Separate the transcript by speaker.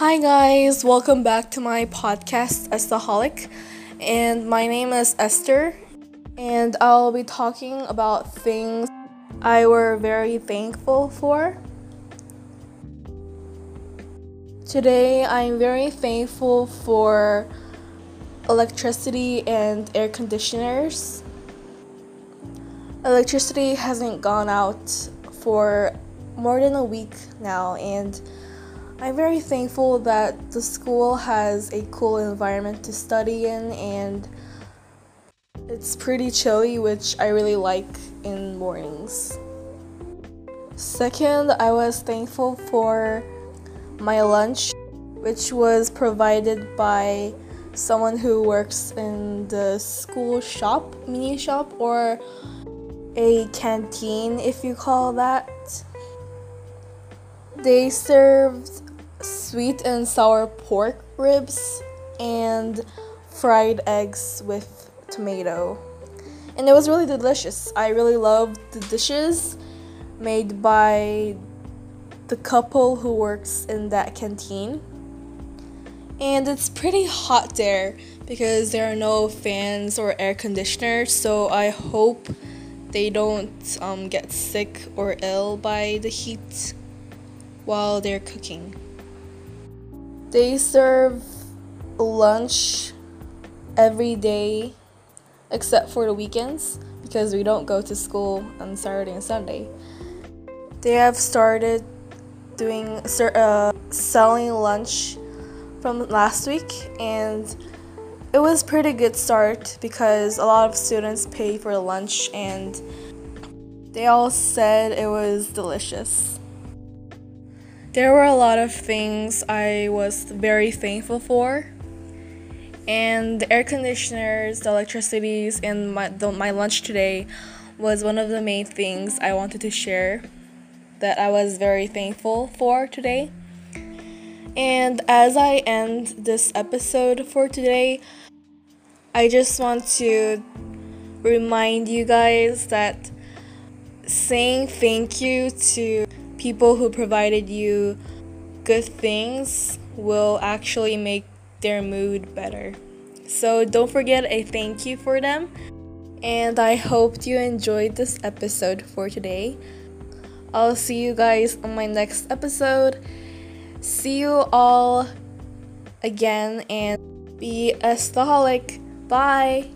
Speaker 1: Hi, guys, welcome back to my podcast, Estaholic. And my name is Esther, and I'll be talking about things I were very thankful for. Today, I'm very thankful for electricity and air conditioners. Electricity hasn't gone out for more than a week now, and I'm very thankful that the school has a cool environment to study in, and it's pretty chilly, which I really like in mornings. Second, I was thankful for my lunch, which was provided by someone who works in the school shop, mini shop, or a canteen, if you call that. They served sweet and sour pork ribs and fried eggs with tomato. And it was really delicious. I really loved the dishes made by the couple who works in that canteen. And it's pretty hot there because there are no fans or air conditioners, so I hope they don't um, get sick or ill by the heat while they're cooking. They serve lunch every day except for the weekends because we don't go to school on Saturday and Sunday. They have started doing uh, selling lunch from last week and it was pretty good start because a lot of students pay for lunch and they all said it was delicious. There were a lot of things I was very thankful for. And the air conditioners, the electricities, and my, the, my lunch today was one of the main things I wanted to share that I was very thankful for today. And as I end this episode for today, I just want to remind you guys that saying thank you to people who provided you good things will actually make their mood better. So don't forget a thank you for them. And I hope you enjoyed this episode for today. I'll see you guys on my next episode. See you all again and be Estaholic. Bye.